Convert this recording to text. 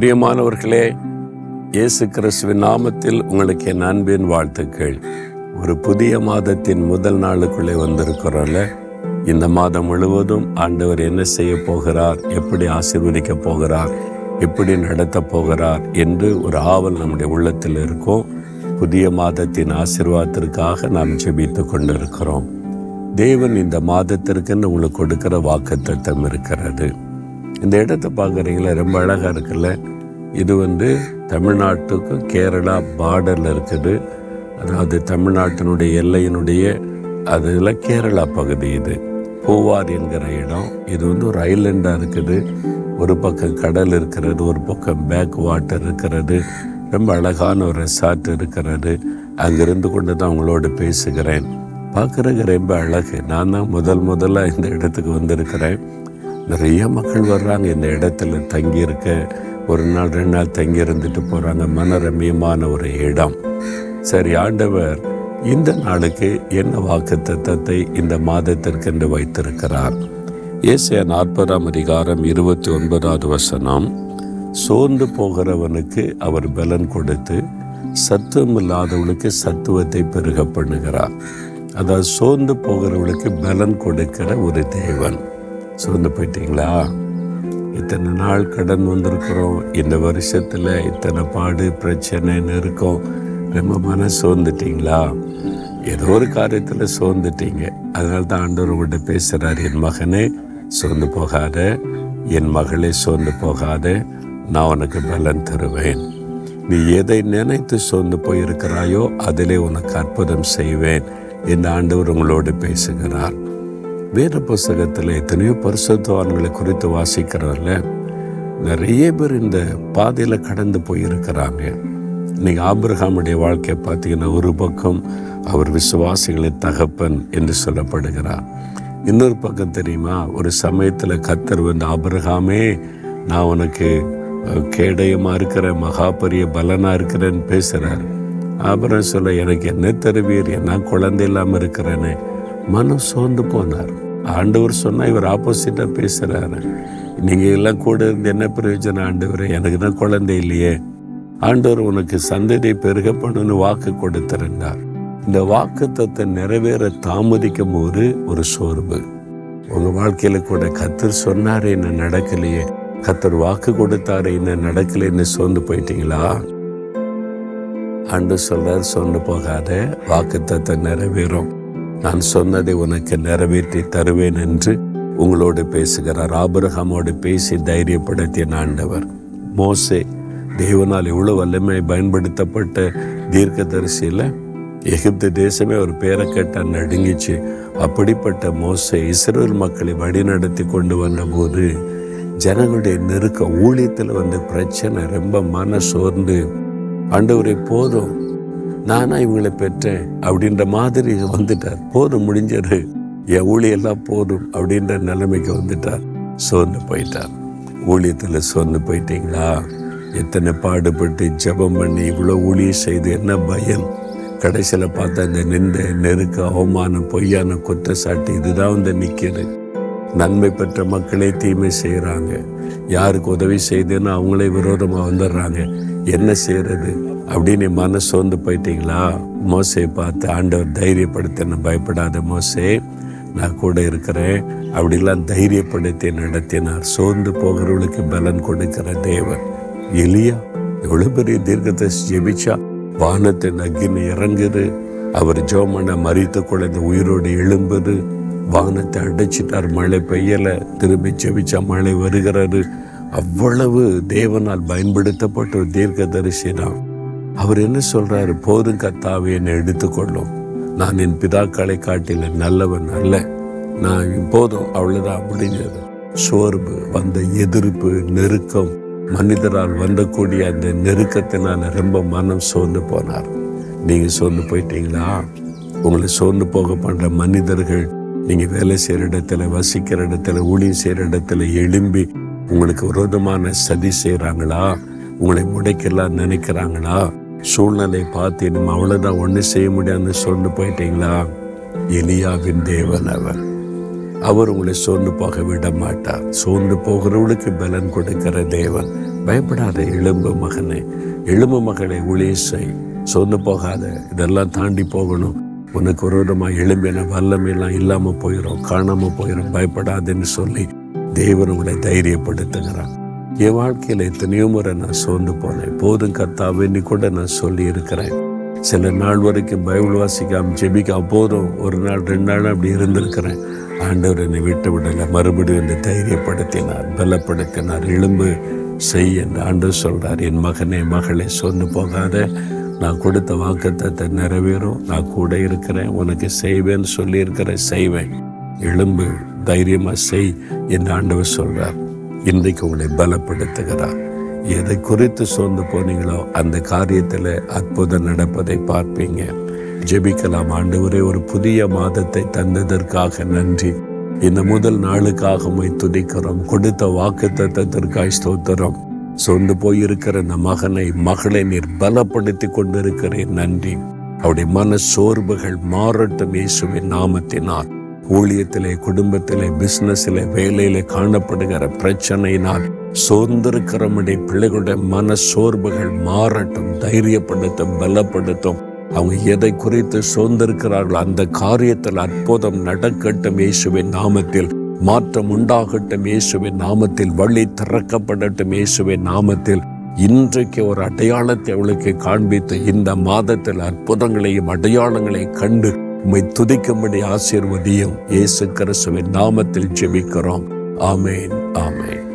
பிரியமானவர்களே இயேசு கிறிஸ்துவின் நாமத்தில் உங்களுக்கு என் அன்பின் வாழ்த்துக்கள். ஒரு புதிய மாதத்தின் முதல் நாளுக்குள்ளே வந்திருக்கிறோம்ல. இந்த மாதம் முழுவதும் ஆண்டவர் என்ன செய்ய போகிறார் எப்படி ஆசீர்வதிக்க போகிறார் எப்படி நடத்த போகிறார் என்று ஒரு ஆவல் நம்முடைய உள்ளத்தில் இருக்கும். புதிய மாதத்தின் ஆசிர்வாதத்திற்காக நாம் ஜெபித்து கொண்டிருக்கிறோம். தேவன் இந்த மாதத்திற்குன்னு உங்களுக்கு கொடுக்கிற வாக்குத்தத்தம் இருக்கிறது. இந்த இடத்த பார்க்குறீங்களா ரொம்ப அழகாக இருக்குல்ல? இது வந்து தமிழ்நாட்டுக்கும் கேரளா பார்டரில் இருக்குது. அதாவது தமிழ்நாட்டினுடைய எல்லையினுடைய அதில் கேரளா பகுதி இது. பூவார் என்கிற இடம். இது வந்து ஒரு ஐலண்டாக இருக்குது. ஒரு பக்கம் கடல் இருக்கிறது ஒரு பக்கம் பேக் வாட்டர் இருக்கிறது. ரொம்ப அழகான ஒரு ரெசார்ட் இருக்கிறது. அங்கிருந்து கொண்டு தான் உங்களோட பேசுகிறேன். பார்க்குறதுக்கு ரொம்ப அழகு. நான் தான் முதல் முதல்ல இந்த இடத்துக்கு வந்திருக்கிறேன். நிறைய மக்கள் வர்றாங்க. இந்த இடத்துல தங்கியிருக்க ஒரு நாள் ரெண்டு நாள் தங்கி இருந்துட்டு போகிறாங்க மனரம்யமான ஒரு இடம். சரி ஆண்டவர் இந்த நாளுக்கு என்ன வாக்கு தத்தத்தை இந்த மாதத்திற்கென்று வைத்திருக்கிறார்? ஏசிய நாற்பதாம் அதிகாரம் இருபத்தி ஒன்பதாவது வசனம். சோர்ந்து போகிறவனுக்கு அவர் பலன் கொடுத்து சத்துவம் இல்லாதவளுக்கு சத்துவத்தை பெருக பண்ணுகிறார். அதாவது சோர்ந்து போகிறவளுக்கு பலன் கொடுக்கிற ஒரு தேவன். சோர்ந்து போயிட்டீங்களா? இத்தனை நாள் கடன் வந்திருக்கிறோம். இந்த வருஷத்தில் இத்தனை பாடு பிரச்சனைன்னு இருக்கும் ரொம்ப மன சோர்ந்துட்டீங்களா? ஏதோ ஒரு காரியத்தில் சோர்ந்துட்டீங்க. அதனால தான் ஆண்டவர் உங்கள்கிட்ட பேசுகிறார் என் மகனே சோர்ந்து போகாத. என் மகளே சோர்ந்து போகாத. நான் உனக்கு பலன் தருவேன். நீ எதை நினைத்து சோர்ந்து போயிருக்கிறாயோ அதிலே உனக்கு அற்புதம் செய்வேன். இந்த ஆண்டவர் உங்களோடு பேசுகிறார். வேத புஸ்தகத்தில் எத்தனையோ பரிசுத்தவான்களை குறித்து வாசிக்கிறதில்ல நிறைய பேர் இந்த பாதையில் கடந்து போயிருக்கிறாங்க. நீங்கள் ஆபிரகாமுடைய வாழ்க்கையை பார்த்தீங்கன்னா ஒரு பக்கம் அவர் விசுவாசிகளின் தகப்பன் என்று சொல்லப்படுகிறார். இன்னொரு பக்கம் தெரியுமா? ஒரு சமயத்தில் கத்தர் வந்து ஆபிரகாமே நான் உனக்கு கேடயமாக இருக்கிற மகா பெரிய பலனாக இருக்கிறேன்னு பேசுகிறார் அப்புறம் சொல்ல எனக்கு என்ன தருவீர்? நான் குழந்தை இல்லாமல் இருக்கிறேன்னு மனம் சோர்ந்து போனார். ஆண்டவர் சொன்னால் இவர் ஆப்போசிட்டாக பேசுகிறாரு நீங்கள் எல்லாம் கூட இருந்து என்ன பிரயோஜனம் ஆண்டவர்? எனக்கு தான் குழந்தை இல்லையே. ஆண்டவர் உனக்கு சந்ததி பெருக பண்ணுன்னு வாக்கு கொடுத்திருந்தார். இந்த வாக்குத்தத்தை நிறைவேற தாமதிக்கும் போது ஒரு சோர்வு. உங்கள் வாழ்க்கையில் கூட கத்தர் சொன்னாரே என்ன நடக்கலையே? கத்தர் வாக்கு கொடுத்தாரு என்ன நடக்கலைன்னு சோர்ந்து போயிட்டீங்களா? அன்று சொல்றார் சோர்ந்து போகாத வாக்குத்தத்தை நிறைவேறும். நான் சொன்னதை உனக்கு நிறைவேற்றி தருவேன் என்று உங்களோடு பேசுகிறார். ஆபிரகாமோடு பேசி தைரியப்படுத்திய ஆண்டவர். மோசே தேவனால் இவ்வளோ வல்லமை பயன்படுத்தப்பட்ட தீர்க்கதரிசியில் எகிப்து தேசமே ஒரு பேரை கேட்டால் நடுங்கிச்சு. அப்படிப்பட்ட மோசை இஸ்ரேல் மக்களை வழிநடத்தி கொண்டு வந்தபோது ஜனங்களுடைய நெருக்க ஊழியத்தில் வந்த பிரச்சனை ரொம்ப மன சோர்ந்து ஆண்டவரை போதும். நானா இவங்களை பெற்றேன் அப்படின்ற மாதிரி வந்துட்டார். போதும் முடிஞ்சது. என் ஊழியெல்லாம் போதும் அப்படின்ற நிலைமைக்கு வந்துட்டார். சோர்ந்து போயிட்டார். ஊழியத்தில் சோர்ந்து போயிட்டீங்களா? எத்தனை பாடுபட்டு ஜெபம் பண்ணி இவ்வளோ ஊழியம் செய்து என்ன பயன்? கடைசியில் பார்த்தா இந்த நின்ற நெருக்க அவமானம் பொய்யான குற்றச்சாட்டு இதுதான் வந்து நிற்கிது நன்மை பெற்ற மக்களே தீமை செய்கிறாங்க யாருக்கு உதவி செய்தேன்னு அவங்களே விரோதமாக வந்துடுறாங்க. என்ன செய்கிறது அப்படின்னு மனசு சோர்ந்து போயிட்டீங்களா? மோசையை பார்த்து ஆண்டவர் தைரியப்படுத்தின பயப்படாத மோசே நான் கூட இருக்கிறேன். அப்படிலாம் தைரியப்படுத்தி நடத்தினார். சோர்ந்து போகிறவளுக்கு பலன் கொடுக்கிற தேவன். எலியா எவ்வளோ பெரிய தீர்க்கத்தை ஜெபிச்சா? வானத்தின் அக்கினி இறங்குது. அவர் ஜோமனை மறித்து குழந்தை உயிரோடு எழும்புது. வானத்தை அடைச்சிட்டார். மழை பெய்யலை. திரும்பி செவிச்சா மழை வருகிறாரு அவ்வளவு தேவனால் பயன்படுத்தப்பட்ட ஒரு தீர்க்க தரிசிதான் அவர் என்ன சொல்றாரு? போதும் கத்தாவே என்னை எடுத்துக்கொள்ளும். நான் என் பிதாக்களை காட்டில நல்லவன் அல்ல. நான் போதும் அவ்வளவுதான் அப்படிங்கிறது சோர்வு வந்த எதிர்ப்பு நெருக்கம் மனிதரால் வந்தக்கூடிய அந்த நெருக்கத்தினால ரொம்ப மனம் சோர்ந்து போனார். நீங்க சோர்ந்து போயிட்டீங்களா? உங்களை சோர்ந்து போக பண்ற மனிதர்கள் நீங்கள் வேலை செய்கிற இடத்துல வசிக்கிற இடத்துல ஊழியம் செய்கிற இடத்துல எழும்பி உங்களுக்கு விரோதமான சதி செய்கிறாங்களா உங்களை முடைக்கலாம் நினைக்கிறாங்களா? சூழ்நிலை பார்த்து நம்ம அவ்வளோதான் ஒன்றும் செய்ய முடியாதுன்னு சோர்ந்து போயிட்டீங்களா? எலியாவின் தேவன் அவர். அவர் உங்களை சோர்ந்து போக விட மாட்டார். சோர்ந்து போகிறவளுக்கு பலன் கொடுக்கிற தேவன். பயப்படாத எலும்பு மகனே. எலும்பு மகளை ஒளியை செய். சோர்ந்து போகாத. இதெல்லாம் தாண்டி போகணும். உனக்கு ஒரு விதமாக எளிமையில வல்லமையெல்லாம் இல்லாமல் போயிடும் காணாமல் போயிடும் பயப்படாதுன்னு சொல்லி தேவன் உங்களை தைரியப்படுத்துகிறான் என் வாழ்க்கையில் எத்தனையோ முறை நான் சோர்ந்து போனேன். போதும் கர்த்தாவேன்னு கூட நான் சொல்லி இருக்கிறேன். சில நாள் வரைக்கும் பைபிள் வாசிக்காம ஜெபிக்க போதும். ஒரு நாள் ரெண்டு நாள் அப்படி இருந்திருக்கிறேன். ஆண்டவர் என்னை விட்டு விடலை. மறுபடியும் என்னை தைரியப்படுத்தினார் பலப்படுத்தினார். எலும்பு செய் என்று ஆண்டவர் சொல்றார். என் மகனே மகளே சொன்னு போகாத. நான் கொடுத்த வாக்குத்தத்தை நிறைவேறும். நான் கூட இருக்கிறேன். உனக்கு செய்வேன்னு சொல்லியிருக்கிறேன் செய்வேன் எலும்பு தைரியமாக செய் என்று ஆண்டவர் சொல்கிறார் இன்றைக்கு உங்களை பலப்படுத்துகிறார். எதை குறித்து சோர்ந்து போனீங்களோ அந்த காரியத்தில் அற்புதம் நடப்பதை பார்ப்பீங்க. ஜெபிக்கலாம். ஆண்டவரே ஒரு புதிய மாதத்தை தந்ததற்காக நன்றி. இந்த முதல் நாளுக்காக துதிக்கிறோம். கொடுத்த வாக்கு தத்தத்திற்காய் ஸ்தோத்திரம். சோர்ந்து போயிருக்கிற இந்த மகனை மகளை நீர் பலப்படுத்தி கொண்டிருக்கிறேன். நன்றி. அவருடைய மன சோர்வுகள் மாறட்டும் இயேசுவின் நாமத்தினால். ஊழியத்திலே குடும்பத்திலே பிசினஸிலே வேலையிலே காணப்படுகிற பிரச்சனையினால் சோர்ந்திருக்கிறவனுடைய பிள்ளைகளுடைய மன சோர்வுகள் மாறட்டும் தைரியப்படுத்தும் பலப்படுத்தும். அவங்க எதை குறித்து சோர்ந்திருக்கிறார்களோ அந்த காரியத்தில் அற்புதம் நடக்கட்டும் இயேசுவின் நாமத்தில். மாற்றம் உண்டாகட்டும் இயேசுவின் நாமத்தில் வழி திறக்கப்படட்டும் இயேசுவின் நாமத்தில். இன்றைக்கு ஒரு அடையாளத்தை அவளுக்கு காண்பித்து இந்த மாதத்தில் அற்புதங்களையும் அடையாளங்களையும் கண்டு உம்மை துதிக்கும்படி ஆசீர்வதியும் இயேசு கிறிஸ்துவின் நாமத்தில் ஜெபிக்கிறோம். ஆமேன் ஆமேன்.